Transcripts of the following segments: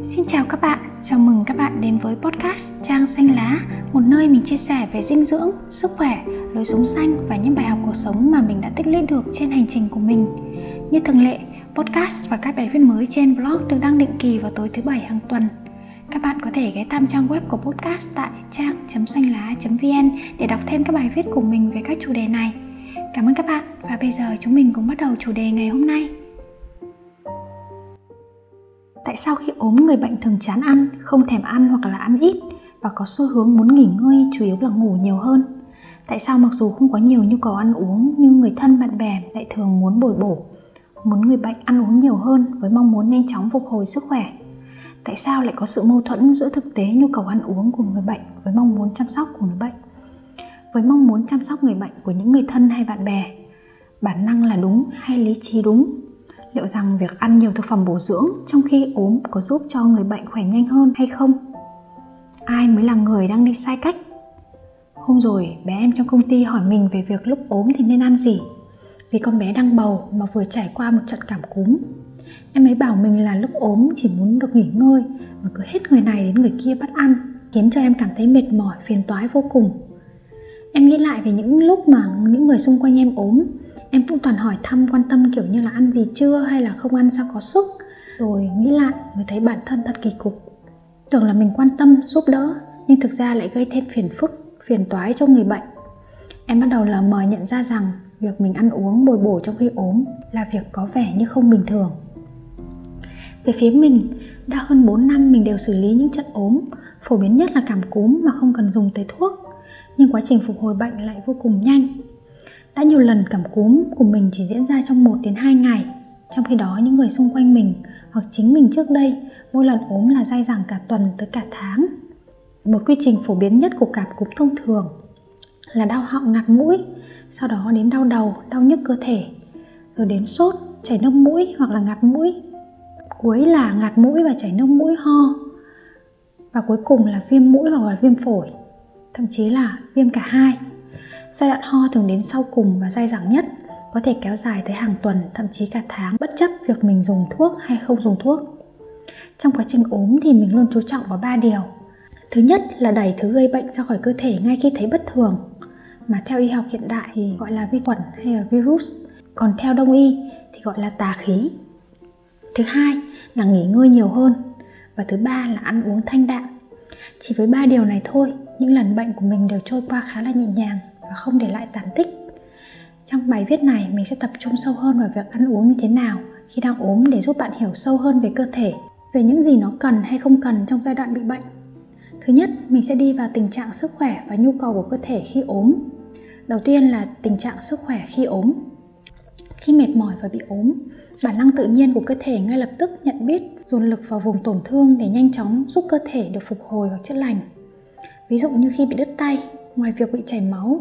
Xin chào các bạn, chào mừng các bạn đến với podcast Trang Xanh Lá Một nơi mình chia sẻ về dinh dưỡng, sức khỏe, lối sống xanh và những bài học cuộc sống mà mình đã tích lũy được trên hành trình của mình Như thường lệ, podcast và các bài viết mới trên blog được đăng định kỳ vào tối thứ bảy hàng tuần các bạn có thể ghé thăm trang web của podcast tại trang.xanh lá.vn để đọc thêm các bài viết của mình về các chủ đề này. Cảm ơn các bạn và bây giờ chúng mình cùng bắt đầu chủ đề ngày hôm nay. Tại sao khi ốm người bệnh thường chán ăn, không thèm ăn hoặc là ăn ít và có xu hướng muốn nghỉ ngơi chủ yếu là ngủ nhiều hơn? Tại sao mặc dù không có nhiều nhu cầu ăn uống nhưng người thân bạn bè lại thường muốn bồi bổ, muốn người bệnh ăn uống nhiều hơn với mong muốn nhanh chóng phục hồi sức khỏe? Tại sao lại có sự mâu thuẫn giữa thực tế nhu cầu ăn uống của người bệnh với mong muốn chăm sóc của người bệnh? Với mong muốn chăm sóc người bệnh của những người thân hay bạn bè, bản năng là đúng hay lý trí đúng liệu rằng việc ăn nhiều thực phẩm bổ dưỡng trong khi ốm có giúp cho người bệnh khỏe nhanh hơn hay không? Ai mới là người đang đi sai cách? Hôm rồi, bé em trong công ty hỏi mình về việc lúc ốm thì nên ăn gì. Vì con bé đang bầu mà vừa trải qua một trận cảm cúm. Em ấy bảo mình là lúc ốm chỉ muốn được nghỉ ngơi mà cứ hết người này đến người kia bắt ăn, khiến cho em cảm thấy mệt mỏi, phiền toái vô cùng. Em nghĩ lại về những lúc mà những người xung quanh em ốm em cũng toàn hỏi thăm, quan tâm kiểu như là ăn gì chưa hay là không ăn sao có sức. Rồi nghĩ lại mới thấy bản thân thật kỳ cục. Tưởng là mình quan tâm, giúp đỡ, nhưng thực ra lại gây thêm phiền phức, phiền toái cho người bệnh. Em bắt đầu lờ mờ nhận ra rằng việc mình ăn uống bồi bổ trong khi ốm là việc có vẻ như không bình thường. Về phía mình, đã hơn 4 năm mình đều xử lý những trận ốm, phổ biến nhất là cảm cúm mà không cần dùng tới thuốc. Nhưng quá trình phục hồi bệnh lại vô cùng nhanh đã nhiều lần cảm cúm của mình chỉ diễn ra trong 1 đến 2 ngày, trong khi đó những người xung quanh mình hoặc chính mình trước đây mỗi lần ốm là dai dẳng cả tuần tới cả tháng. Một quy trình phổ biến nhất của cảm cúm thông thường là đau họng ngạt mũi, sau đó đến đau đầu, đau nhức cơ thể, rồi đến sốt, chảy nước mũi hoặc là ngạt mũi. Cuối là ngạt mũi và chảy nước mũi ho. Và cuối cùng là viêm mũi hoặc là viêm phổi, thậm chí là viêm cả hai. Giai đoạn ho thường đến sau cùng và dai dẳng nhất, có thể kéo dài tới hàng tuần, thậm chí cả tháng, bất chấp việc mình dùng thuốc hay không dùng thuốc. Trong quá trình ốm thì mình luôn chú trọng vào ba điều. Thứ nhất là đẩy thứ gây bệnh ra khỏi cơ thể ngay khi thấy bất thường, mà theo y học hiện đại thì gọi là vi khuẩn hay là virus, còn theo đông y thì gọi là tà khí. Thứ hai là nghỉ ngơi nhiều hơn và thứ ba là ăn uống thanh đạm. Chỉ với ba điều này thôi, những lần bệnh của mình đều trôi qua khá là nhẹ nhàng và không để lại tàn tích. Trong bài viết này, mình sẽ tập trung sâu hơn vào việc ăn uống như thế nào khi đang ốm để giúp bạn hiểu sâu hơn về cơ thể, về những gì nó cần hay không cần trong giai đoạn bị bệnh. Thứ nhất, mình sẽ đi vào tình trạng sức khỏe và nhu cầu của cơ thể khi ốm. Đầu tiên là tình trạng sức khỏe khi ốm. Khi mệt mỏi và bị ốm, bản năng tự nhiên của cơ thể ngay lập tức nhận biết, dồn lực vào vùng tổn thương để nhanh chóng giúp cơ thể được phục hồi hoặc chữa lành. Ví dụ như khi bị đứt tay, ngoài việc bị chảy máu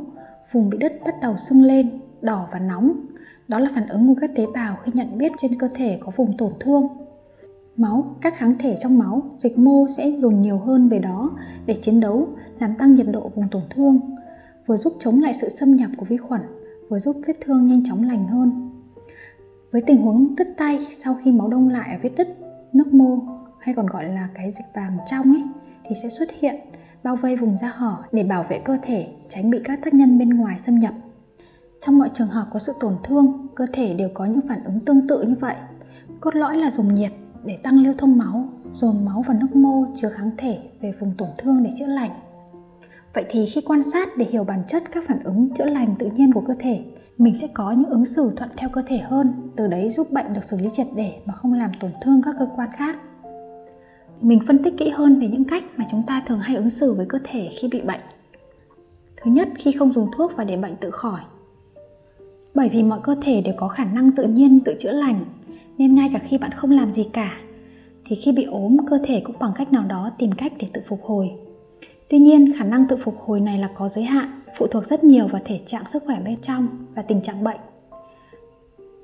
vùng bị đứt bắt đầu sưng lên, đỏ và nóng. Đó là phản ứng của các tế bào khi nhận biết trên cơ thể có vùng tổn thương. Máu, các kháng thể trong máu, dịch mô sẽ dồn nhiều hơn về đó để chiến đấu, làm tăng nhiệt độ vùng tổn thương, vừa giúp chống lại sự xâm nhập của vi khuẩn, vừa giúp vết thương nhanh chóng lành hơn. Với tình huống đứt tay sau khi máu đông lại ở vết đứt, nước mô hay còn gọi là cái dịch vàng trong ấy thì sẽ xuất hiện bao vây vùng da hở để bảo vệ cơ thể tránh bị các tác nhân bên ngoài xâm nhập. Trong mọi trường hợp có sự tổn thương, cơ thể đều có những phản ứng tương tự như vậy. Cốt lõi là dùng nhiệt để tăng lưu thông máu, dồn máu và nước mô chứa kháng thể về vùng tổn thương để chữa lành. Vậy thì khi quan sát để hiểu bản chất các phản ứng chữa lành tự nhiên của cơ thể, mình sẽ có những ứng xử thuận theo cơ thể hơn, từ đấy giúp bệnh được xử lý triệt để mà không làm tổn thương các cơ quan khác mình phân tích kỹ hơn về những cách mà chúng ta thường hay ứng xử với cơ thể khi bị bệnh. Thứ nhất, khi không dùng thuốc và để bệnh tự khỏi. Bởi vì mọi cơ thể đều có khả năng tự nhiên, tự chữa lành, nên ngay cả khi bạn không làm gì cả, thì khi bị ốm, cơ thể cũng bằng cách nào đó tìm cách để tự phục hồi. Tuy nhiên, khả năng tự phục hồi này là có giới hạn, phụ thuộc rất nhiều vào thể trạng sức khỏe bên trong và tình trạng bệnh.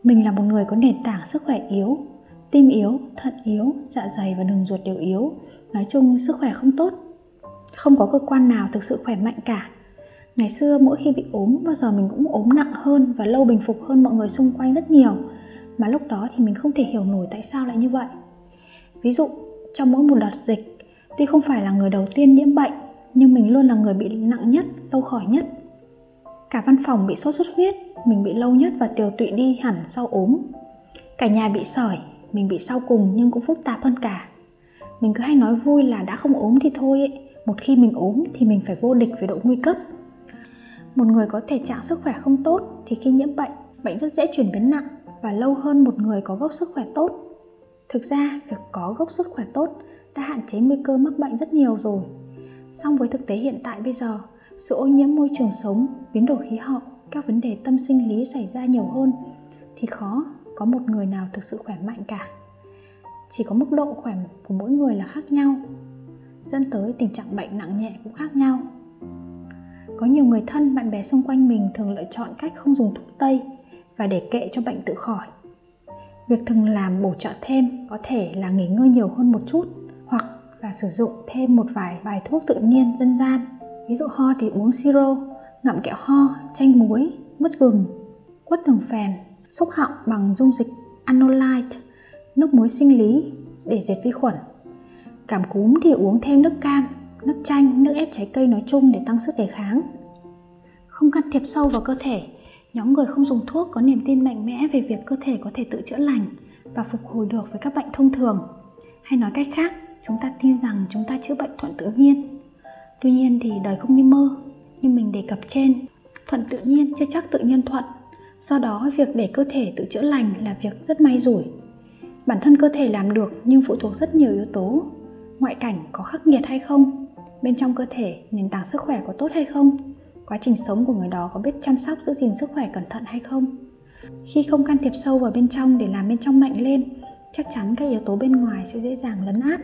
Mình là một người có nền tảng sức khỏe yếu tim yếu, thận yếu, dạ dày và đường ruột đều yếu. Nói chung sức khỏe không tốt. Không có cơ quan nào thực sự khỏe mạnh cả. Ngày xưa mỗi khi bị ốm bao giờ mình cũng ốm nặng hơn và lâu bình phục hơn mọi người xung quanh rất nhiều. Mà lúc đó thì mình không thể hiểu nổi tại sao lại như vậy. Ví dụ, trong mỗi một đợt dịch tuy không phải là người đầu tiên nhiễm bệnh nhưng mình luôn là người bị nặng nhất lâu khỏi nhất cả văn phòng bị sốt xuất huyết mình bị lâu nhất và tiều tụy đi hẳn sau ốm cả nhà bị sởi mình bị sau cùng nhưng cũng phức tạp hơn cả. Mình cứ hay nói vui là đã không ốm thì thôi ấy. một khi mình ốm thì mình phải vô địch với độ nguy cấp. Một người có thể trạng sức khỏe không tốt thì khi nhiễm bệnh bệnh rất dễ chuyển biến nặng và lâu hơn một người có gốc sức khỏe tốt. Thực ra, việc có gốc sức khỏe tốt đã hạn chế nguy cơ mắc bệnh rất nhiều rồi. Song với thực tế hiện tại bây giờ, sự ô nhiễm môi trường sống, biến đổi khí hậu, các vấn đề tâm sinh lý xảy ra nhiều hơn thì khó có một người nào thực sự khỏe mạnh cả. Chỉ có mức độ khỏe của mỗi người là khác nhau, dẫn tới tình trạng bệnh nặng nhẹ cũng khác nhau. Có nhiều người thân, bạn bè xung quanh mình thường lựa chọn cách không dùng thuốc tây và để kệ cho bệnh tự khỏi. Việc thường làm bổ trợ thêm có thể là nghỉ ngơi nhiều hơn một chút hoặc là sử dụng thêm một vài bài thuốc tự nhiên dân gian, ví dụ ho thì uống siro, ngậm kẹo ho, chanh muối, mứt gừng, quất đường phèn xúc họng bằng dung dịch anolite, nước muối sinh lý để diệt vi khuẩn. Cảm cúm thì uống thêm nước cam, nước chanh, nước ép trái cây nói chung để tăng sức đề kháng. Không can thiệp sâu vào cơ thể, nhóm người không dùng thuốc có niềm tin mạnh mẽ về việc cơ thể có thể tự chữa lành và phục hồi được với các bệnh thông thường. Hay nói cách khác, chúng ta tin rằng chúng ta chữa bệnh thuận tự nhiên. Tuy nhiên thì đời không như mơ, như mình đề cập trên, thuận tự nhiên chưa chắc tự nhiên thuận do đó, việc để cơ thể tự chữa lành là việc rất may rủi. Bản thân cơ thể làm được nhưng phụ thuộc rất nhiều yếu tố, ngoại cảnh có khắc nghiệt hay không, bên trong cơ thể, nền tảng sức khỏe có tốt hay không, quá trình sống của người đó có biết chăm sóc giữ gìn sức khỏe cẩn thận hay không. Khi không can thiệp sâu vào bên trong để làm bên trong mạnh lên, chắc chắn các yếu tố bên ngoài sẽ dễ dàng lấn át.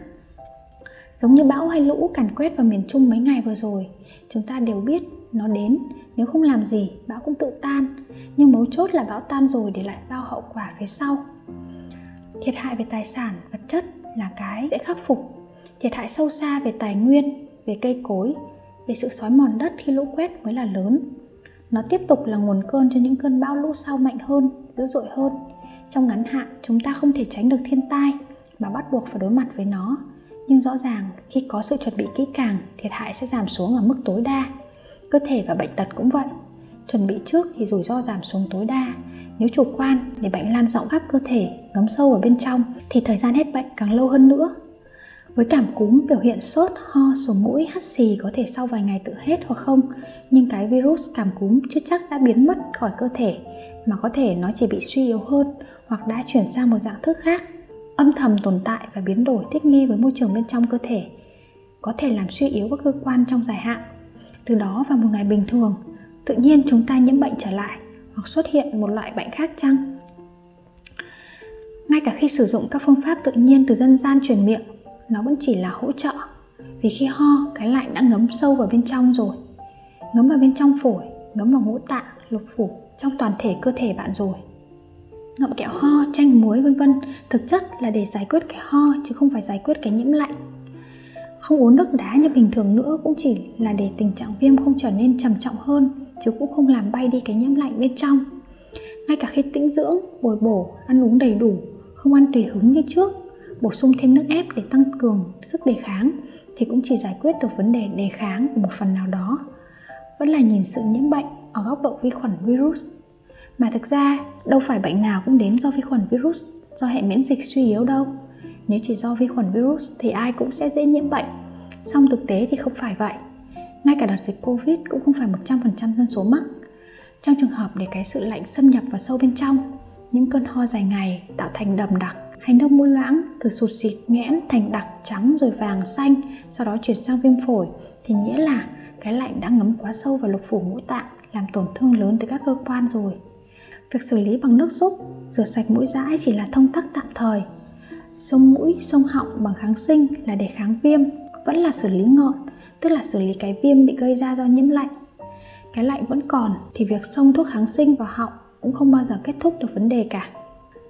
Giống như bão hay lũ càn quét vào miền trung mấy ngày vừa rồi, chúng ta đều biết nó đến. Nếu không làm gì, bão cũng tự tan. Nhưng mấu chốt là bão tan rồi để lại bao hậu quả phía sau. Thiệt hại về tài sản, vật chất là cái dễ khắc phục. Thiệt hại sâu xa về tài nguyên, về cây cối, về sự xói mòn đất khi lũ quét mới là lớn. Nó tiếp tục là nguồn cơn cho những cơn bão lũ sau mạnh hơn, dữ dội hơn. Trong ngắn hạn, chúng ta không thể tránh được thiên tai mà bắt buộc phải đối mặt với nó. Nhưng rõ ràng, khi có sự chuẩn bị kỹ càng, thiệt hại sẽ giảm xuống ở mức tối đa cơ thể và bệnh tật cũng vậy. Chuẩn bị trước thì rủi ro giảm xuống tối đa. Nếu chủ quan để bệnh lan rộng khắp cơ thể ngấm sâu ở bên trong thì thời gian hết bệnh càng lâu hơn nữa. Với cảm cúm biểu hiện sốt, ho, sổ mũi, hắt xì có thể sau vài ngày tự hết hoặc không, nhưng cái virus cảm cúm chưa chắc đã biến mất khỏi cơ thể, mà có thể nó chỉ bị suy yếu hơn hoặc đã chuyển sang một dạng thức khác, âm thầm tồn tại và biến đổi thích nghi với môi trường bên trong cơ thể, có thể làm suy yếu các cơ quan trong dài hạn. Từ đó vào một ngày bình thường, tự nhiên chúng ta nhiễm bệnh trở lại hoặc xuất hiện một loại bệnh khác chăng? Ngay cả khi sử dụng các phương pháp tự nhiên từ dân gian truyền miệng nó vẫn chỉ là hỗ trợ. Vì khi ho cái lạnh đã ngấm sâu vào bên trong rồi ngấm vào bên trong phổi ngấm vào ngũ tạng lục phủ trong toàn thể cơ thể bạn rồi. Ngậm kẹo ho chanh muối vân vân thực chất là để giải quyết cái ho chứ không phải giải quyết cái nhiễm lạnh không uống nước đá như bình thường nữa cũng chỉ là để tình trạng viêm không trở nên trầm trọng hơn, chứ cũng không làm bay đi cái nhiễm lạnh bên trong. Ngay cả khi tĩnh dưỡng, bồi bổ, ăn uống đầy đủ, không ăn tùy hứng như trước, bổ sung thêm nước ép để tăng cường sức đề kháng thì cũng chỉ giải quyết được vấn đề đề kháng của một phần nào đó. Vẫn là nhìn sự nhiễm bệnh ở góc độ vi khuẩn virus. Mà thực ra, đâu phải bệnh nào cũng đến do vi khuẩn virus, do hệ miễn dịch suy yếu đâu nếu chỉ do vi khuẩn virus thì ai cũng sẽ dễ nhiễm bệnh. Song thực tế thì không phải vậy. Ngay cả đợt dịch covid cũng không phải 100% dân số mắc. Trong trường hợp để cái sự lạnh xâm nhập vào sâu bên trong, những cơn ho dài ngày tạo thành đầm đặc hay nước mũi loãng, từ sụt xịt, nghẽn thành đặc trắng rồi vàng xanh, sau đó chuyển sang viêm phổi, thì nghĩa là cái lạnh đã ngấm quá sâu vào lục phủ ngũ tạng, làm tổn thương lớn tới các cơ quan rồi. Việc xử lý bằng nước súc rửa sạch mũi dãi chỉ là thông tắc tạm thời sông mũi sông họng bằng kháng sinh là để kháng viêm vẫn là xử lý ngọn tức là xử lý cái viêm bị gây ra do nhiễm lạnh. Cái lạnh vẫn còn thì việc xông thuốc kháng sinh vào họng cũng không bao giờ kết thúc được vấn đề cả.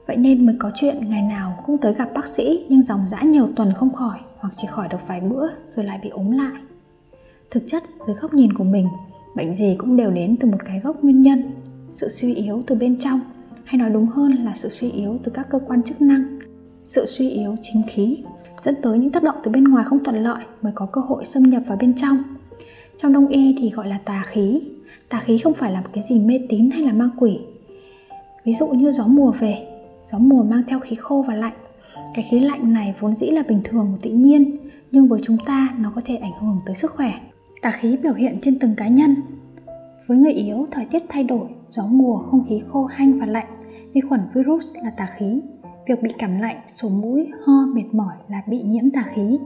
Vậy nên mới có chuyện ngày nào cũng tới gặp bác sĩ nhưng dòng dã nhiều tuần không khỏi hoặc chỉ khỏi được vài bữa rồi lại bị ốm lại. Thực chất dưới góc nhìn của mình, bệnh gì cũng đều đến từ một cái gốc nguyên nhân, sự suy yếu từ bên trong, hay nói đúng hơn là sự suy yếu từ các cơ quan chức năng, sự suy yếu chính khí. dẫn tới những tác động từ bên ngoài không thuận lợi mới có cơ hội xâm nhập vào bên trong. Trong đông y thì gọi là tà khí. Tà khí không phải là một cái gì mê tín hay là ma quỷ. Ví dụ như gió mùa về, gió mùa mang theo khí khô và lạnh. Cái khí lạnh này vốn dĩ là bình thường tự nhiên, nhưng với chúng ta nó có thể ảnh hưởng tới sức khỏe. Tà khí biểu hiện trên từng cá nhân. Với người yếu, thời tiết thay đổi, gió mùa, không khí khô, hanh và lạnh, vi khuẩn virus là tà khí việc bị cảm lạnh, sổ mũi, ho, mệt mỏi là bị nhiễm tà khí.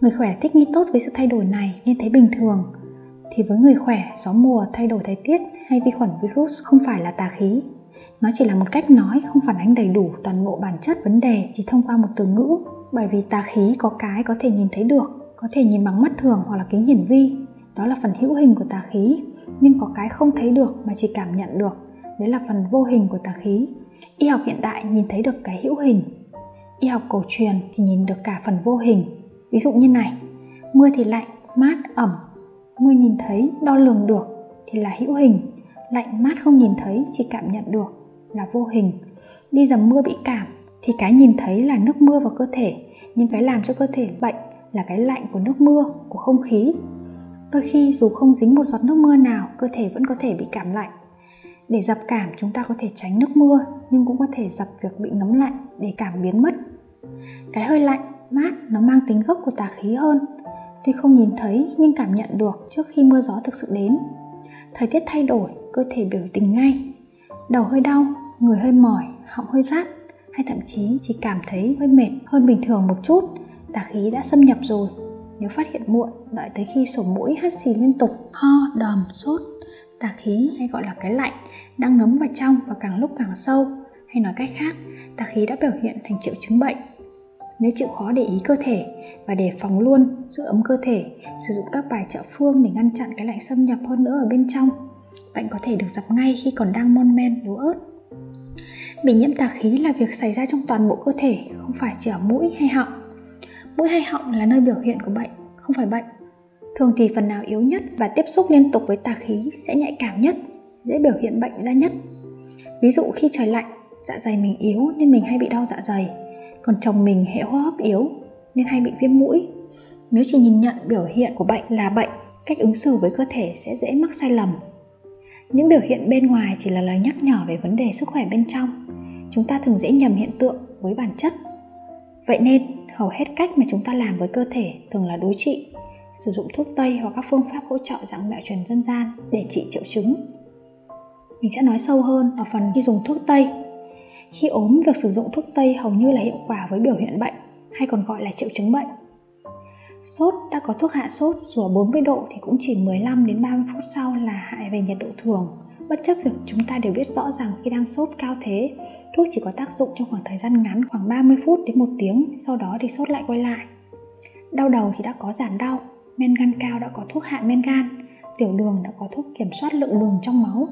Người khỏe thích nghi tốt với sự thay đổi này nên thấy bình thường. Thì với người khỏe, gió mùa, thay đổi thời tiết hay vi khuẩn virus không phải là tà khí. Nó chỉ là một cách nói không phản ánh đầy đủ toàn bộ bản chất vấn đề chỉ thông qua một từ ngữ, bởi vì tà khí có cái có thể nhìn thấy được, có thể nhìn bằng mắt thường hoặc là kính hiển vi. Đó là phần hữu hình của tà khí, nhưng có cái không thấy được mà chỉ cảm nhận được. Đấy là phần vô hình của tà khí y học hiện đại nhìn thấy được cái hữu hình. Y học cổ truyền thì nhìn được cả phần vô hình. Ví dụ như này, mưa thì lạnh, mát, ẩm. Mưa nhìn thấy, đo lường được thì là hữu hình. Lạnh, mát không nhìn thấy, chỉ cảm nhận được là vô hình. Đi dầm mưa bị cảm thì cái nhìn thấy là nước mưa vào cơ thể, nhưng cái làm cho cơ thể bệnh là cái lạnh của nước mưa, của không khí. Đôi khi dù không dính một giọt nước mưa nào, cơ thể vẫn có thể bị cảm lạnh để dập cảm chúng ta có thể tránh nước mưa, nhưng cũng có thể dập việc bị nấm lạnh để cảm biến mất. Cái hơi lạnh, mát, nó mang tính gốc của tà khí hơn. Tuy không nhìn thấy, nhưng cảm nhận được trước khi mưa gió thực sự đến. Thời tiết thay đổi, cơ thể biểu tình ngay. Đầu hơi đau, người hơi mỏi, họng hơi rát, hay thậm chí chỉ cảm thấy hơi mệt hơn bình thường một chút, tà khí đã xâm nhập rồi. Nếu phát hiện muộn, đợi tới khi sổ mũi hắt xì liên tục, ho đờm sốt tà khí hay gọi là cái lạnh đang ngấm vào trong và càng lúc càng sâu. Hay nói cách khác, tà khí đã biểu hiện thành triệu chứng bệnh. Nếu chịu khó để ý cơ thể và đề phòng luôn giữ ấm cơ thể, sử dụng các bài trợ phương để ngăn chặn cái lạnh xâm nhập hơn nữa ở bên trong bệnh có thể được dập ngay khi còn đang mon men, yếu ớt. Bị nhiễm tà khí là việc xảy ra trong toàn bộ cơ thể, không phải chỉ ở mũi hay họng. Mũi hay họng là nơi biểu hiện của bệnh, không phải bệnh thường thì phần nào yếu nhất và tiếp xúc liên tục với tà khí sẽ nhạy cảm nhất, dễ biểu hiện bệnh ra nhất. Ví dụ khi trời lạnh dạ dày mình yếu nên mình hay bị đau dạ dày. Còn chồng mình hệ hô hấp yếu nên hay bị viêm mũi. Nếu chỉ nhìn nhận biểu hiện của bệnh là bệnh, cách ứng xử với cơ thể sẽ dễ mắc sai lầm. Những biểu hiện bên ngoài chỉ là lời nhắc nhở về vấn đề sức khỏe bên trong. Chúng ta thường dễ nhầm hiện tượng với bản chất. Vậy nên, hầu hết cách mà chúng ta làm với cơ thể thường là đối trị sử dụng thuốc tây hoặc các phương pháp hỗ trợ dạng mẹo truyền dân gian để trị triệu chứng. Mình sẽ nói sâu hơn ở phần khi dùng thuốc tây. Khi ốm việc sử dụng thuốc tây hầu như là hiệu quả với biểu hiện bệnh hay còn gọi là triệu chứng bệnh. Sốt, đã có thuốc hạ sốt dù ở 40 độ thì cũng chỉ 15 đến 30 phút sau là hại về nhiệt độ thường. Bất chấp việc chúng ta đều biết rõ rằng khi đang sốt cao thế, thuốc chỉ có tác dụng trong khoảng thời gian ngắn khoảng 30 phút đến một tiếng, sau đó thì sốt lại quay lại. Đau đầu thì đã có giảm đau men gan cao đã có thuốc hạ men gan, tiểu đường đã có thuốc kiểm soát lượng đường trong máu.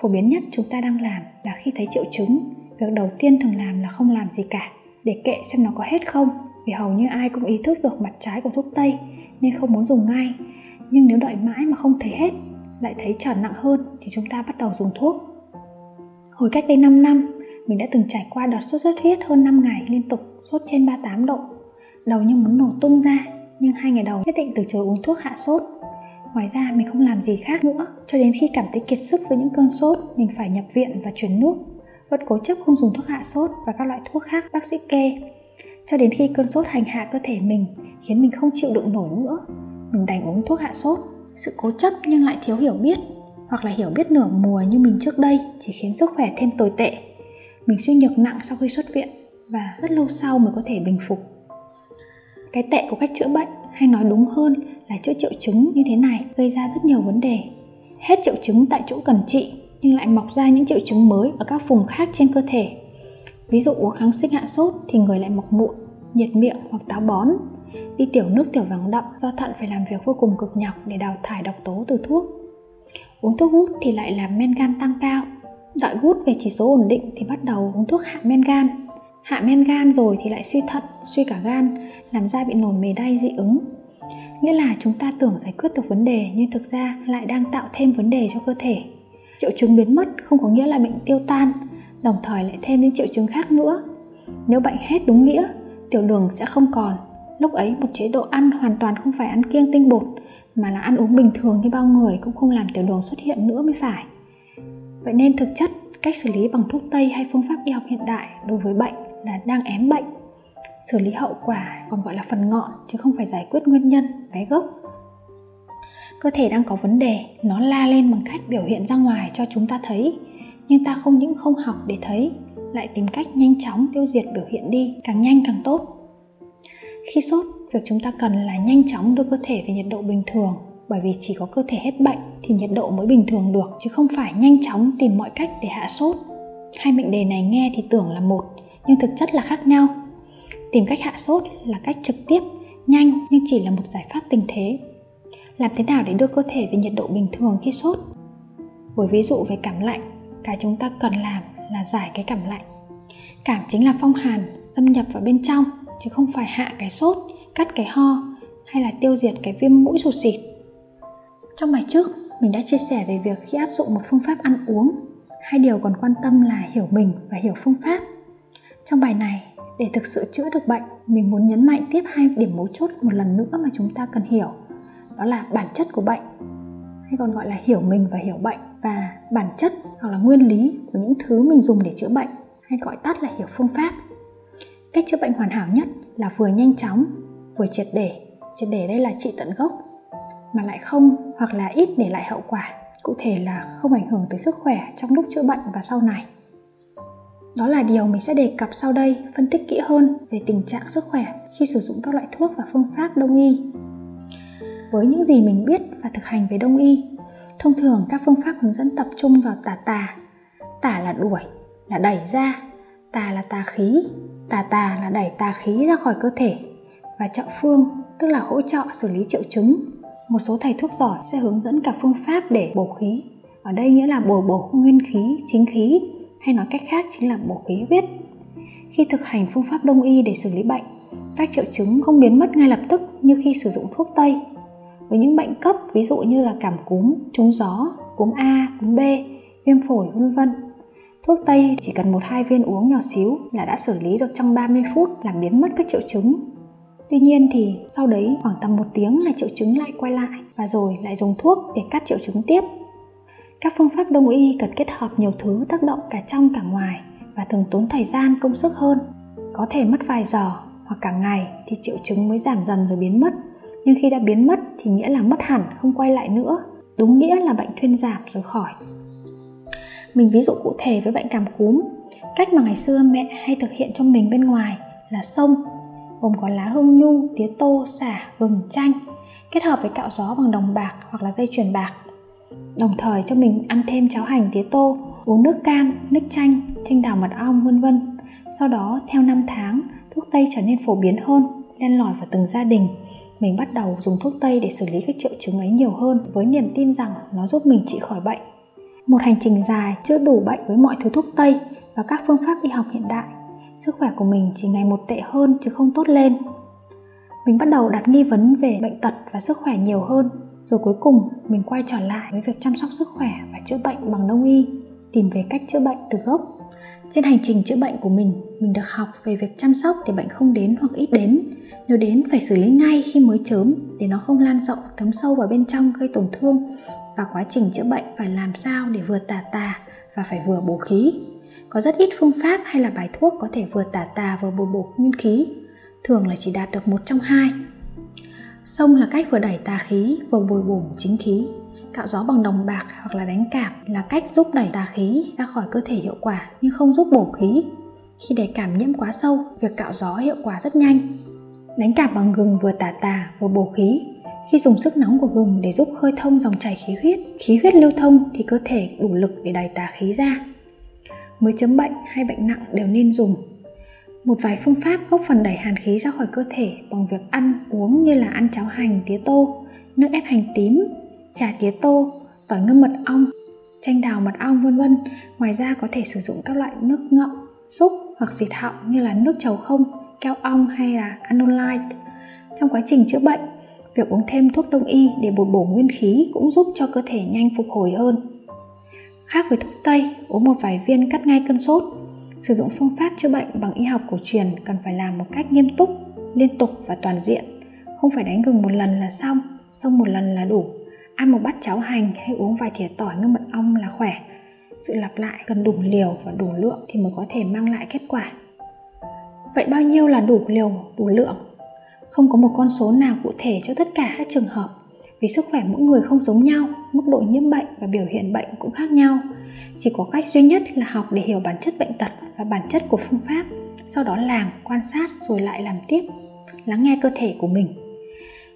Phổ biến nhất chúng ta đang làm là khi thấy triệu chứng, việc đầu tiên thường làm là không làm gì cả, để kệ xem nó có hết không, vì hầu như ai cũng ý thức được mặt trái của thuốc tây, nên không muốn dùng ngay. Nhưng nếu đợi mãi mà không thấy hết, lại thấy trở nặng hơn thì chúng ta bắt đầu dùng thuốc. Hồi cách đây 5 năm, mình đã từng trải qua đợt sốt xuất huyết hơn 5 ngày liên tục, sốt trên 38 độ. Đầu như muốn nổ tung ra nhưng hai ngày đầu, nhất định từ chối uống thuốc hạ sốt. Ngoài ra, mình không làm gì khác nữa. Cho đến khi cảm thấy kiệt sức với những cơn sốt, mình phải nhập viện và chuyển nước vẫn cố chấp không dùng thuốc hạ sốt và các loại thuốc khác, bác sĩ kê. Cho đến khi cơn sốt hành hạ cơ thể mình, khiến mình không chịu đựng nổi nữa. Mình đành uống thuốc hạ sốt. Sự cố chấp nhưng lại thiếu hiểu biết, hoặc là hiểu biết nửa mùa như mình trước đây chỉ khiến sức khỏe thêm tồi tệ. Mình suy nhược nặng sau khi xuất viện và rất lâu sau mới có thể bình phục cái tệ của cách chữa bệnh hay nói đúng hơn là chữa triệu chứng như thế này gây ra rất nhiều vấn đề. Hết triệu chứng tại chỗ cần trị nhưng lại mọc ra những triệu chứng mới ở các vùng khác trên cơ thể. Ví dụ uống kháng sinh hạ sốt thì người lại mọc mụn, nhiệt miệng hoặc táo bón. Đi tiểu nước tiểu vàng đậm do thận phải làm việc vô cùng cực nhọc để đào thải độc tố từ thuốc. Uống thuốc hút thì lại làm men gan tăng cao. Đợi hút về chỉ số ổn định thì bắt đầu uống thuốc hạ men gan. Hạ men gan rồi thì lại suy thận, suy cả gan làm da bị nổi mề đay dị ứng. Nghĩa là chúng ta tưởng giải quyết được vấn đề nhưng thực ra lại đang tạo thêm vấn đề cho cơ thể. Triệu chứng biến mất không có nghĩa là bệnh tiêu tan, đồng thời lại thêm những triệu chứng khác nữa. Nếu bệnh hết đúng nghĩa, tiểu đường sẽ không còn. Lúc ấy một chế độ ăn hoàn toàn không phải ăn kiêng tinh bột, mà là ăn uống bình thường như bao người cũng không làm tiểu đường xuất hiện nữa mới phải. Vậy nên thực chất cách xử lý bằng thuốc tây hay phương pháp y học hiện đại đối với bệnh là đang ém bệnh xử lý hậu quả còn gọi là phần ngọn, chứ không phải giải quyết nguyên nhân, cái gốc. Cơ thể đang có vấn đề, nó la lên bằng cách biểu hiện ra ngoài cho chúng ta thấy, nhưng ta không những không học để thấy, lại tìm cách nhanh chóng tiêu diệt biểu hiện đi, càng nhanh càng tốt. Khi sốt, việc chúng ta cần là nhanh chóng đưa cơ thể về nhiệt độ bình thường, bởi vì chỉ có cơ thể hết bệnh thì nhiệt độ mới bình thường được, chứ không phải nhanh chóng tìm mọi cách để hạ sốt. Hai mệnh đề này nghe thì tưởng là một, nhưng thực chất là khác nhau tìm cách hạ sốt là cách trực tiếp, nhanh nhưng chỉ là một giải pháp tình thế. Làm thế nào để đưa cơ thể về nhiệt độ bình thường khi sốt? Với ví dụ về cảm lạnh, cái chúng ta cần làm là giải cái cảm lạnh. Cảm chính là phong hàn, xâm nhập vào bên trong, chứ không phải hạ cái sốt, cắt cái ho, hay là tiêu diệt cái viêm mũi sụt xịt. Trong bài trước, mình đã chia sẻ về việc khi áp dụng một phương pháp ăn uống, hai điều còn quan tâm là hiểu mình và hiểu phương pháp. Trong bài này để thực sự chữa được bệnh, mình muốn nhấn mạnh tiếp hai điểm mấu chốt một lần nữa mà chúng ta cần hiểu. Đó là bản chất của bệnh, hay còn gọi là hiểu mình và hiểu bệnh, và bản chất hoặc là nguyên lý của những thứ mình dùng để chữa bệnh, hay gọi tắt là hiểu phương pháp. Cách chữa bệnh hoàn hảo nhất là vừa nhanh chóng, vừa triệt để. Triệt để đây là trị tận gốc, mà lại không hoặc là ít để lại hậu quả, cụ thể là không ảnh hưởng tới sức khỏe trong lúc chữa bệnh và sau này đó là điều mình sẽ đề cập sau đây, phân tích kỹ hơn về tình trạng sức khỏe khi sử dụng các loại thuốc và phương pháp đông y. Với những gì mình biết và thực hành về đông y, thông thường các phương pháp hướng dẫn tập trung vào tà tà. Tả là đuổi, là đẩy ra. Tà là tà khí, tà tà là đẩy tà khí ra khỏi cơ thể. Và trợ phương, tức là hỗ trợ xử lý triệu chứng. Một số thầy thuốc giỏi sẽ hướng dẫn cả phương pháp để bổ khí. Ở đây nghĩa là bồi bổ nguyên khí, chính khí hay nói cách khác chính là bổ khí huyết. Khi thực hành phương pháp đông y để xử lý bệnh, các triệu chứng không biến mất ngay lập tức như khi sử dụng thuốc tây. Với những bệnh cấp, ví dụ như là cảm cúm, trúng gió, cúm a, cúm b, viêm phổi, vân vân, thuốc tây chỉ cần một hai viên uống nhỏ xíu là đã xử lý được trong 30 phút làm biến mất các triệu chứng. Tuy nhiên thì sau đấy khoảng tầm một tiếng là triệu chứng lại quay lại và rồi lại dùng thuốc để cắt triệu chứng tiếp. Các phương pháp đông y cần kết hợp nhiều thứ tác động cả trong cả ngoài và thường tốn thời gian công sức hơn. Có thể mất vài giờ hoặc cả ngày thì triệu chứng mới giảm dần rồi biến mất. Nhưng khi đã biến mất thì nghĩa là mất hẳn không quay lại nữa. Đúng nghĩa là bệnh thuyên giảm rồi khỏi. Mình ví dụ cụ thể với bệnh cảm cúm, cách mà ngày xưa mẹ hay thực hiện cho mình bên ngoài là xông gồm có lá hương nhu, tía tô, xả, gừng, chanh kết hợp với cạo gió bằng đồng bạc hoặc là dây chuyền bạc. Đồng thời cho mình ăn thêm cháo hành tía tô, uống nước cam, nước chanh, chanh đào mật ong vân vân. Sau đó theo năm tháng, thuốc tây trở nên phổ biến hơn, len lỏi vào từng gia đình. Mình bắt đầu dùng thuốc tây để xử lý các triệu chứng ấy nhiều hơn với niềm tin rằng nó giúp mình trị khỏi bệnh. Một hành trình dài chưa đủ bệnh với mọi thứ thuốc tây và các phương pháp y học hiện đại sức khỏe của mình chỉ ngày một tệ hơn chứ không tốt lên mình bắt đầu đặt nghi vấn về bệnh tật và sức khỏe nhiều hơn rồi cuối cùng, mình quay trở lại với việc chăm sóc sức khỏe và chữa bệnh bằng đông y, tìm về cách chữa bệnh từ gốc. Trên hành trình chữa bệnh của mình mình được học về việc chăm sóc để bệnh không đến hoặc ít đến. Nếu đến, phải xử lý ngay khi mới chớm, để nó không lan rộng, thấm sâu vào bên trong, gây tổn thương. Và quá trình chữa bệnh phải làm sao để vừa tà tà và phải vừa bổ khí. Có rất ít phương pháp hay là bài thuốc có thể vừa tả tà vừa bổ bổ nguyên khí. Thường là chỉ đạt được một trong hai sông là cách vừa đẩy tà khí, vừa bồi bổ chính khí. Cạo gió bằng đồng bạc hoặc là đánh cảm là cách giúp đẩy tà khí ra khỏi cơ thể hiệu quả nhưng không giúp bổ khí. Khi để cảm nhiễm quá sâu, việc cạo gió hiệu quả rất nhanh. Đánh cảm bằng gừng vừa tà tà, vừa bổ khí. Khi dùng sức nóng của gừng để giúp khơi thông dòng chảy khí huyết khí huyết lưu thông thì cơ thể đủ lực để đẩy tà khí ra. Mới chấm bệnh hay bệnh nặng đều nên dùng một vài phương pháp góp phần đẩy hàn khí ra khỏi cơ thể bằng việc ăn uống như là ăn cháo hành tía tô nước ép hành tím trà tía tô tỏi ngâm mật ong chanh đào mật ong vân vân. Ngoài ra có thể sử dụng các loại nước ngậm xúc hoặc xịt họng như là nước trầu không keo ong hay là anolite trong quá trình chữa bệnh việc uống thêm thuốc đông y để bồi bổ nguyên khí cũng giúp cho cơ thể nhanh phục hồi hơn. Khác với thuốc tây, uống một vài viên cắt ngay cơn sốt sử dụng phương pháp chữa bệnh bằng y học cổ truyền cần phải làm một cách nghiêm túc, liên tục và toàn diện. Không phải đánh gừng một lần là xong xong một lần là đủ. Ăn một bát cháo hành hay uống vài thìa tỏi ngâm mật ong là khỏe. Sự lặp lại cần đủ liều và đủ lượng thì mới có thể mang lại kết quả. Vậy bao nhiêu là đủ liều, đủ lượng? Không có một con số nào cụ thể cho tất cả các trường hợp vì sức khỏe mỗi người không giống nhau, mức độ nhiễm bệnh và biểu hiện bệnh cũng khác nhau. Chỉ có cách duy nhất là học để hiểu bản chất bệnh tật và bản chất của phương pháp, sau đó làm, quan sát rồi lại làm tiếp, lắng nghe cơ thể của mình.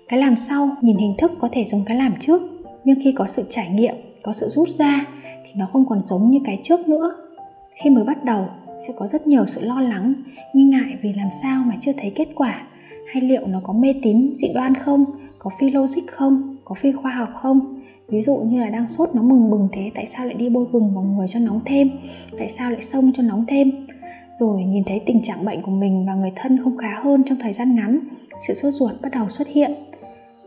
Cái làm sau, nhìn hình thức có thể giống cái làm trước, nhưng khi có sự trải nghiệm, có sự rút ra thì nó không còn giống như cái trước nữa. Khi mới bắt đầu, sẽ có rất nhiều sự lo lắng, nghi ngại vì làm sao mà chưa thấy kết quả, hay liệu nó có mê tín, dị đoan không, có phi logic không? Có phi khoa học không? Ví dụ như là đang sốt nó mừng bừng thế, tại sao lại đi bôi gừng vào người cho nóng thêm? Tại sao lại xông cho nóng thêm? Rồi nhìn thấy tình trạng bệnh của mình và người thân không khá hơn trong thời gian ngắn, sự sốt ruột bắt đầu xuất hiện.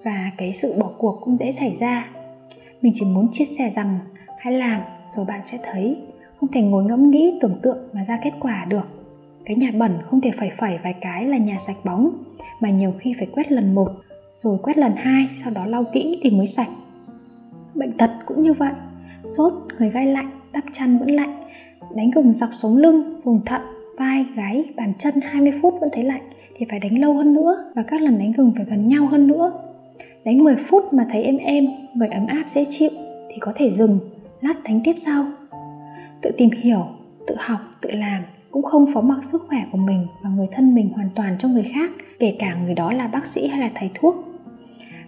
Và cái sự bỏ cuộc cũng dễ xảy ra. Mình chỉ muốn chia sẻ rằng, hãy làm, rồi bạn sẽ thấy. Không thể ngồi ngẫm nghĩ, tưởng tượng mà ra kết quả được. Cái nhà bẩn không thể phẩy phẩy vài cái là nhà sạch bóng, mà nhiều khi phải quét lần một rồi quét lần hai, sau đó lau kỹ thì mới sạch. Bệnh tật cũng như vậy, sốt, người gai lạnh đắp chăn vẫn lạnh, đánh gừng dọc sống lưng, vùng thận, vai, gáy, bàn chân 20 phút vẫn thấy lạnh thì phải đánh lâu hơn nữa và các lần đánh gừng phải gần nhau hơn nữa. Đánh 10 phút mà thấy êm êm, người ấm áp dễ chịu thì có thể dừng, lát đánh tiếp sau. Tự tìm hiểu, tự học, tự làm cũng không phó mặc sức khỏe của mình và người thân mình hoàn toàn cho người khác, kể cả người đó là bác sĩ hay là thầy thuốc.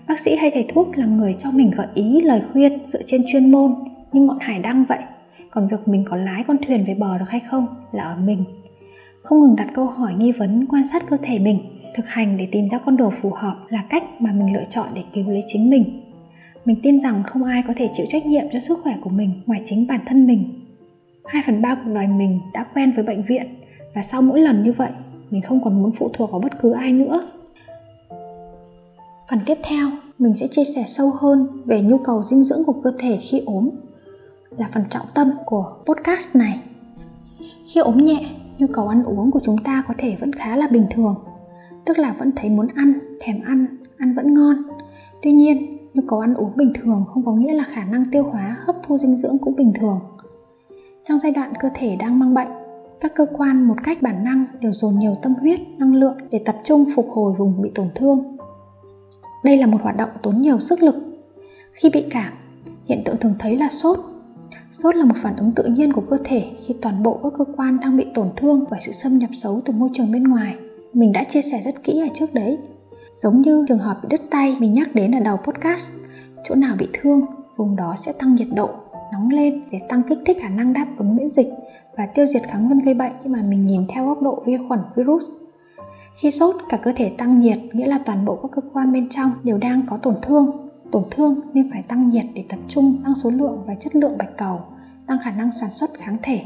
Bác sĩ hay thầy thuốc là người cho mình gợi ý lời khuyên dựa trên chuyên môn như ngọn hải đăng vậy. Còn việc mình có lái con thuyền về bờ được hay không là ở mình. Không ngừng đặt câu hỏi nghi vấn, quan sát cơ thể mình, thực hành để tìm ra con đường phù hợp là cách mà mình lựa chọn để cứu lấy chính mình. Mình tin rằng không ai có thể chịu trách nhiệm cho sức khỏe của mình ngoài chính bản thân mình. 2 phần ba cuộc đời mình đã quen với bệnh viện. Và sau mỗi lần như vậy, mình không còn muốn phụ thuộc vào bất cứ ai nữa. Phần tiếp theo, mình sẽ chia sẻ sâu hơn về nhu cầu dinh dưỡng của cơ thể khi ốm, là phần trọng tâm của podcast này. Khi ốm nhẹ, nhu cầu ăn uống của chúng ta có thể vẫn khá là bình thường, tức là vẫn thấy muốn ăn, thèm ăn ăn vẫn ngon. Tuy nhiên, nhu cầu ăn uống bình thường không có nghĩa là khả năng tiêu hóa, hấp thu dinh dưỡng cũng bình thường trong giai đoạn cơ thể đang mang bệnh, các cơ quan một cách bản năng đều dồn nhiều tâm huyết, năng lượng để tập trung phục hồi vùng bị tổn thương. Đây là một hoạt động tốn nhiều sức lực. Khi bị cảm, hiện tượng thường thấy là sốt. Sốt là một phản ứng tự nhiên của cơ thể khi toàn bộ các cơ quan đang bị tổn thương bởi sự xâm nhập xấu từ môi trường bên ngoài. Mình đã chia sẻ rất kỹ ở trước đấy. Giống như trường hợp bị đứt tay, mình nhắc đến ở đầu podcast, chỗ nào bị thương, vùng đó sẽ tăng nhiệt độ nóng lên để tăng kích thích khả năng đáp ứng miễn dịch và tiêu diệt kháng nguyên gây bệnh nhưng mà mình nhìn theo góc độ vi khuẩn virus. Khi sốt, cả cơ thể tăng nhiệt, nghĩa là toàn bộ các cơ quan bên trong đều đang có tổn thương. Tổn thương nên phải tăng nhiệt để tập trung, tăng số lượng và chất lượng bạch cầu, tăng khả năng sản xuất kháng thể,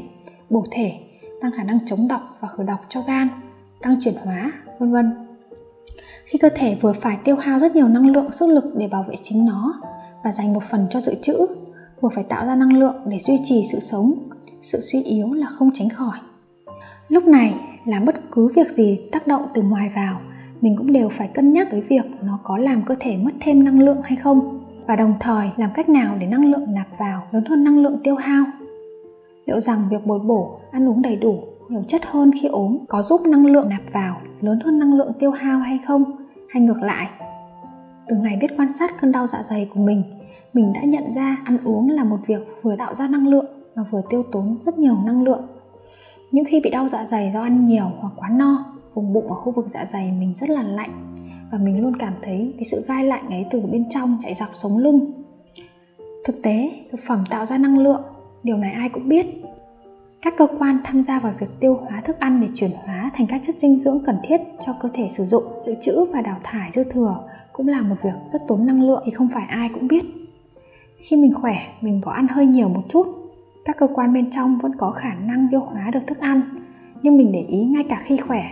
bổ thể, tăng khả năng chống độc và khử độc cho gan, tăng chuyển hóa, vân vân. Khi cơ thể vừa phải tiêu hao rất nhiều năng lượng, sức lực để bảo vệ chính nó và dành một phần cho dự trữ vừa phải tạo ra năng lượng để duy trì sự sống, sự suy yếu là không tránh khỏi. Lúc này, làm bất cứ việc gì tác động từ ngoài vào, mình cũng đều phải cân nhắc tới việc nó có làm cơ thể mất thêm năng lượng hay không, và đồng thời làm cách nào để năng lượng nạp vào lớn hơn năng lượng tiêu hao. Liệu rằng việc bồi bổ, ăn uống đầy đủ, nhiều chất hơn khi ốm có giúp năng lượng nạp vào, lớn hơn năng lượng tiêu hao hay không? Hay ngược lại? Từ ngày biết quan sát cơn đau dạ dày của mình mình đã nhận ra ăn uống là một việc vừa tạo ra năng lượng và vừa tiêu tốn rất nhiều năng lượng. Những khi bị đau dạ dày do ăn nhiều hoặc quá no, vùng bụng ở khu vực dạ dày mình rất là lạnh và mình luôn cảm thấy cái sự gai lạnh ấy từ bên trong chạy dọc sống lưng. Thực tế, thực phẩm tạo ra năng lượng, điều này ai cũng biết. Các cơ quan tham gia vào việc tiêu hóa thức ăn để chuyển hóa thành các chất dinh dưỡng cần thiết cho cơ thể sử dụng, dự trữ và đào thải dư thừa cũng là một việc rất tốn năng lượng thì không phải ai cũng biết khi mình khỏe, mình có ăn hơi nhiều một chút. Các cơ quan bên trong vẫn có khả năng tiêu hóa được thức ăn, nhưng mình để ý ngay cả khi khỏe.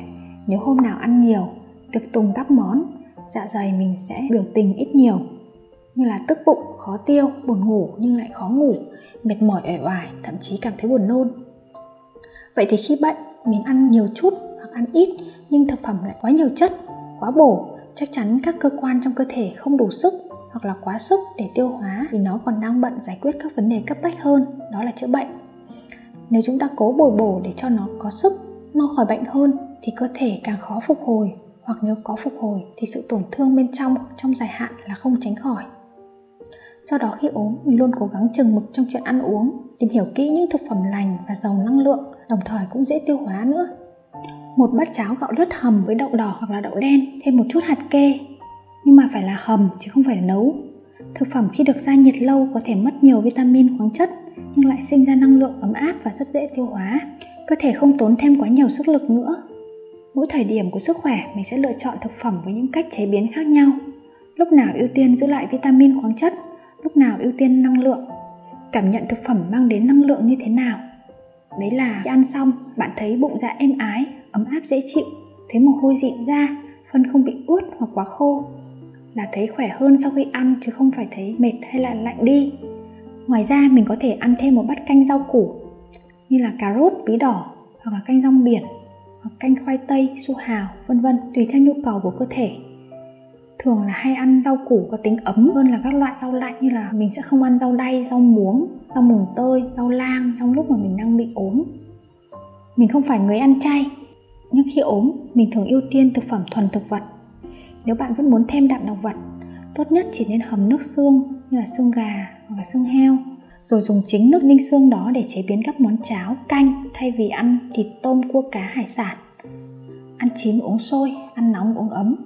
Nếu hôm nào ăn nhiều tiệc tùng các món dạ dày mình sẽ biểu tình ít nhiều. Như là tức bụng, khó tiêu, buồn ngủ nhưng lại khó ngủ, mệt mỏi uể oải, thậm chí cảm thấy buồn nôn. Vậy thì khi bệnh, mình ăn nhiều chút hoặc ăn ít nhưng thực phẩm lại quá nhiều chất, quá bổ, chắc chắn các cơ quan trong cơ thể không đủ sức hoặc là quá sức để tiêu hóa vì nó còn đang bận giải quyết các vấn đề cấp bách hơn, đó là chữa bệnh. Nếu chúng ta cố bồi bổ để cho nó có sức, mau khỏi bệnh hơn thì cơ thể càng khó phục hồi, hoặc nếu có phục hồi thì sự tổn thương bên trong trong dài hạn là không tránh khỏi. Do đó khi ốm mình luôn cố gắng chừng mực trong chuyện ăn uống, tìm hiểu kỹ những thực phẩm lành và giàu năng lượng, đồng thời cũng dễ tiêu hóa nữa. Một bát cháo gạo lứt hầm với đậu đỏ hoặc là đậu đen, thêm một chút hạt kê nhưng mà phải là hầm, chứ không phải là nấu. Thực phẩm khi được ra nhiệt lâu có thể mất nhiều vitamin khoáng chất, nhưng lại sinh ra năng lượng ấm áp và rất dễ tiêu hóa. Cơ thể không tốn thêm quá nhiều sức lực nữa. Mỗi thời điểm của sức khỏe, mình sẽ lựa chọn thực phẩm với những cách chế biến khác nhau. Lúc nào ưu tiên giữ lại vitamin khoáng chất, lúc nào ưu tiên năng lượng. Cảm nhận thực phẩm mang đến năng lượng như thế nào? Đấy là khi ăn xong, bạn thấy bụng dạ êm ái, ấm áp dễ chịu. Thấy mồ hôi dịn ra, phân không bị ướt hoặc quá khô là thấy khỏe hơn sau khi ăn chứ không phải thấy mệt hay là lạnh đi. Ngoài ra, mình có thể ăn thêm một bát canh rau củ như là cà rốt, bí đỏ hoặc là canh rong biển hoặc canh khoai tây, su hào, vân vân, tùy theo nhu cầu của cơ thể. Thường là hay ăn rau củ có tính ấm hơn là các loại rau lạnh như là mình sẽ không ăn rau đay, rau muống, rau mùng tơi, rau lang trong lúc mà mình đang bị ốm. Mình không phải người ăn chay, nhưng khi ốm, mình thường ưu tiên thực phẩm thuần thực vật nếu bạn vẫn muốn thêm đạm động vật, tốt nhất chỉ nên hầm nước xương như là xương gà hoặc là xương heo, rồi dùng chính nước ninh xương đó để chế biến các món cháo, canh thay vì ăn thịt, tôm, cua, cá, hải sản. Ăn chín uống sôi, ăn nóng uống ấm.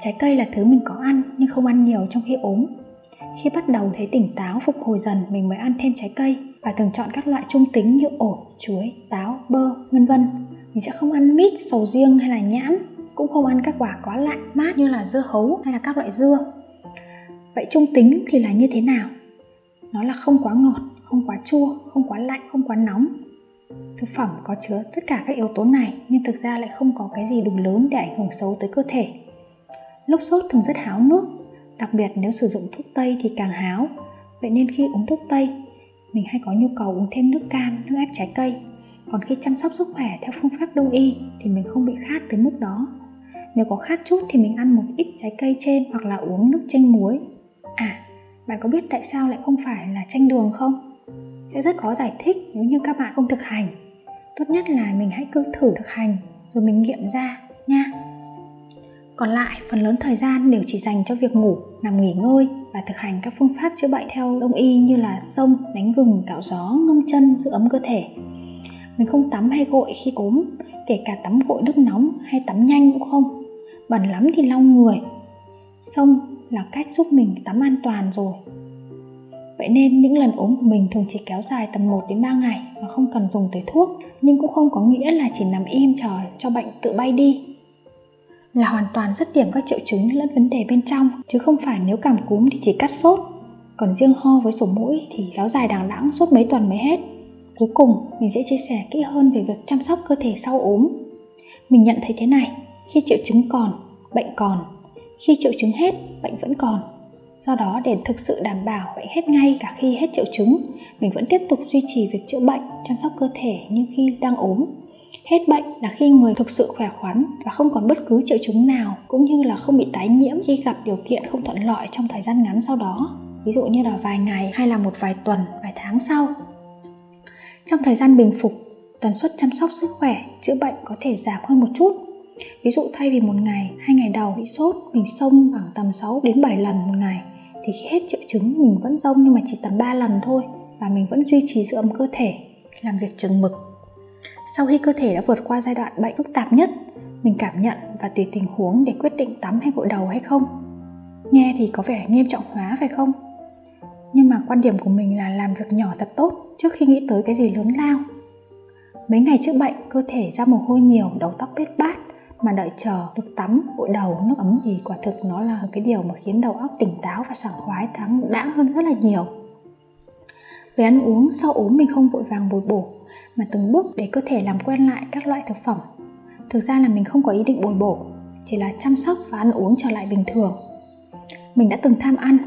Trái cây là thứ mình có ăn nhưng không ăn nhiều trong khi ốm khi bắt đầu thấy tỉnh táo, phục hồi dần, mình mới ăn thêm trái cây và thường chọn các loại trung tính như ổi, chuối, táo, bơ, vân vân. Mình sẽ không ăn mít, sầu riêng hay là nhãn cũng không ăn các quả quá lạnh mát như là dưa hấu hay là các loại dưa. Vậy trung tính thì là như thế nào? Nó là không quá ngọt, không quá chua, không quá lạnh, không quá nóng. Thực phẩm có chứa tất cả các yếu tố này nhưng thực ra lại không có cái gì đủ lớn để ảnh hưởng xấu tới cơ thể. Lúc sốt thường rất háo nước, đặc biệt nếu sử dụng thuốc tây thì càng háo. Vậy nên khi uống thuốc tây, mình hay có nhu cầu uống thêm nước cam, nước ép trái cây. Còn khi chăm sóc sức khỏe theo phương pháp đông y thì mình không bị khát tới mức đó nếu có khát chút thì mình ăn một ít trái cây trên hoặc là uống nước chanh muối. À bạn có biết tại sao lại không phải là chanh đường không? Sẽ rất khó giải thích nếu như các bạn không thực hành. Tốt nhất là mình hãy cứ thử thực hành rồi mình nghiệm ra nha. Còn lại, phần lớn thời gian đều chỉ dành cho việc ngủ, nằm nghỉ ngơi và thực hành các phương pháp chữa bệnh theo đông y như là sông, đánh gừng, cạo gió, ngâm chân, giữ ấm cơ thể. Mình không tắm hay gội khi ốm kể cả tắm gội nước nóng hay tắm nhanh cũng không bẩn lắm thì lau người sông là cách giúp mình tắm an toàn rồi Vậy nên những lần ốm của mình thường chỉ kéo dài tầm 1 đến 3 ngày mà không cần dùng tới thuốc, nhưng cũng không có nghĩa là chỉ nằm im chờ cho bệnh tự bay đi. Là hoàn toàn rất điểm các triệu chứng lẫn vấn đề bên trong, chứ không phải nếu cảm cúm thì chỉ cắt sốt. Còn riêng ho với sổ mũi thì kéo dài đằng đẵng suốt mấy tuần mới hết. Cuối cùng, mình sẽ chia sẻ kỹ hơn về việc chăm sóc cơ thể sau ốm. Mình nhận thấy thế này, khi triệu chứng còn, bệnh còn. Khi triệu chứng hết, bệnh vẫn còn. Do đó để thực sự đảm bảo bệnh hết ngay cả khi hết triệu chứng, mình vẫn tiếp tục duy trì việc chữa bệnh, chăm sóc cơ thể như khi đang ốm. Hết bệnh là khi người thực sự khỏe khoắn và không còn bất cứ triệu chứng nào cũng như là không bị tái nhiễm khi gặp điều kiện không thuận lợi trong thời gian ngắn sau đó. Ví dụ như là vài ngày hay là một vài tuần, vài tháng sau. Trong thời gian bình phục, tần suất chăm sóc sức khỏe, chữa bệnh có thể giảm hơn một chút Ví dụ thay vì một ngày, hai ngày đầu bị sốt, mình xông khoảng tầm 6 đến 7 lần một ngày thì khi hết triệu chứng mình vẫn rông nhưng mà chỉ tầm 3 lần thôi và mình vẫn duy trì giữ ấm cơ thể, làm việc chừng mực. Sau khi cơ thể đã vượt qua giai đoạn bệnh phức tạp nhất, mình cảm nhận và tùy tình huống để quyết định tắm hay gội đầu hay không. Nghe thì có vẻ nghiêm trọng hóa phải không? Nhưng mà quan điểm của mình là làm việc nhỏ thật tốt trước khi nghĩ tới cái gì lớn lao. Mấy ngày trước bệnh, cơ thể ra mồ hôi nhiều, đầu tóc bết bát, mà đợi chờ được tắm, gội đầu, nước ấm thì quả thực nó là cái điều mà khiến đầu óc tỉnh táo và sảng khoái thắng đã hơn rất là nhiều. Về ăn uống, sau ốm mình không vội vàng bồi bổ, mà từng bước để cơ thể làm quen lại các loại thực phẩm. Thực ra là mình không có ý định bồi bổ, chỉ là chăm sóc và ăn uống trở lại bình thường. Mình đã từng tham ăn,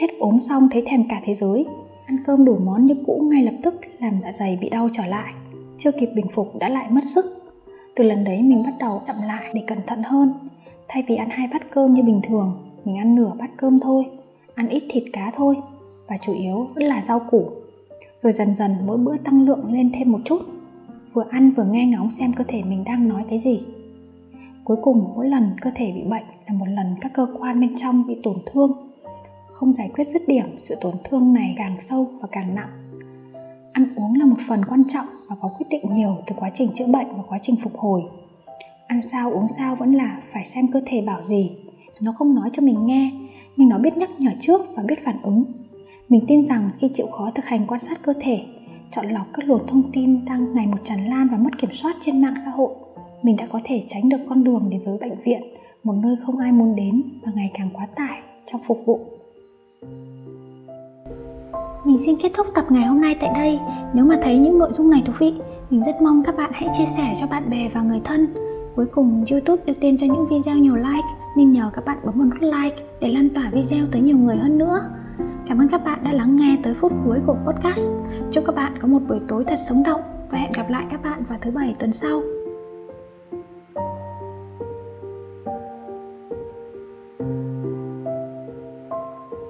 hết ốm xong thấy thèm cả thế giới. Ăn cơm đủ món như cũ ngay lập tức làm dạ dày bị đau trở lại, chưa kịp bình phục đã lại mất sức từ lần đấy mình bắt đầu chậm lại để cẩn thận hơn. Thay vì ăn hai bát cơm như bình thường, mình ăn nửa bát cơm thôi, ăn ít thịt cá thôi, và chủ yếu vẫn là rau củ. Rồi dần dần mỗi bữa tăng lượng lên thêm một chút, vừa ăn vừa nghe ngóng xem cơ thể mình đang nói cái gì. Cuối cùng mỗi lần cơ thể bị bệnh là một lần các cơ quan bên trong bị tổn thương. Không giải quyết dứt điểm, sự tổn thương này càng sâu và càng nặng ăn uống là một phần quan trọng và có quyết định nhiều từ quá trình chữa bệnh và quá trình phục hồi. Ăn sao uống sao vẫn là phải xem cơ thể bảo gì. Nó không nói cho mình nghe, nhưng nó biết nhắc nhở trước và biết phản ứng. Mình tin rằng khi chịu khó thực hành quan sát cơ thể, chọn lọc các luồng thông tin đang ngày một tràn lan và mất kiểm soát trên mạng xã hội, mình đã có thể tránh được con đường đến với bệnh viện, một nơi không ai muốn đến và ngày càng quá tải trong phục vụ mình xin kết thúc tập ngày hôm nay tại đây. Nếu mà thấy những nội dung này thú vị, mình rất mong các bạn hãy chia sẻ cho bạn bè và người thân. Cuối cùng, youtube ưu tiên cho những video nhiều like, nên nhờ các bạn bấm một nút like để lan tỏa video tới nhiều người hơn nữa. Cảm ơn các bạn đã lắng nghe tới phút cuối của podcast. Chúc các bạn có một buổi tối thật sống động và hẹn gặp lại các bạn vào thứ bảy tuần sau.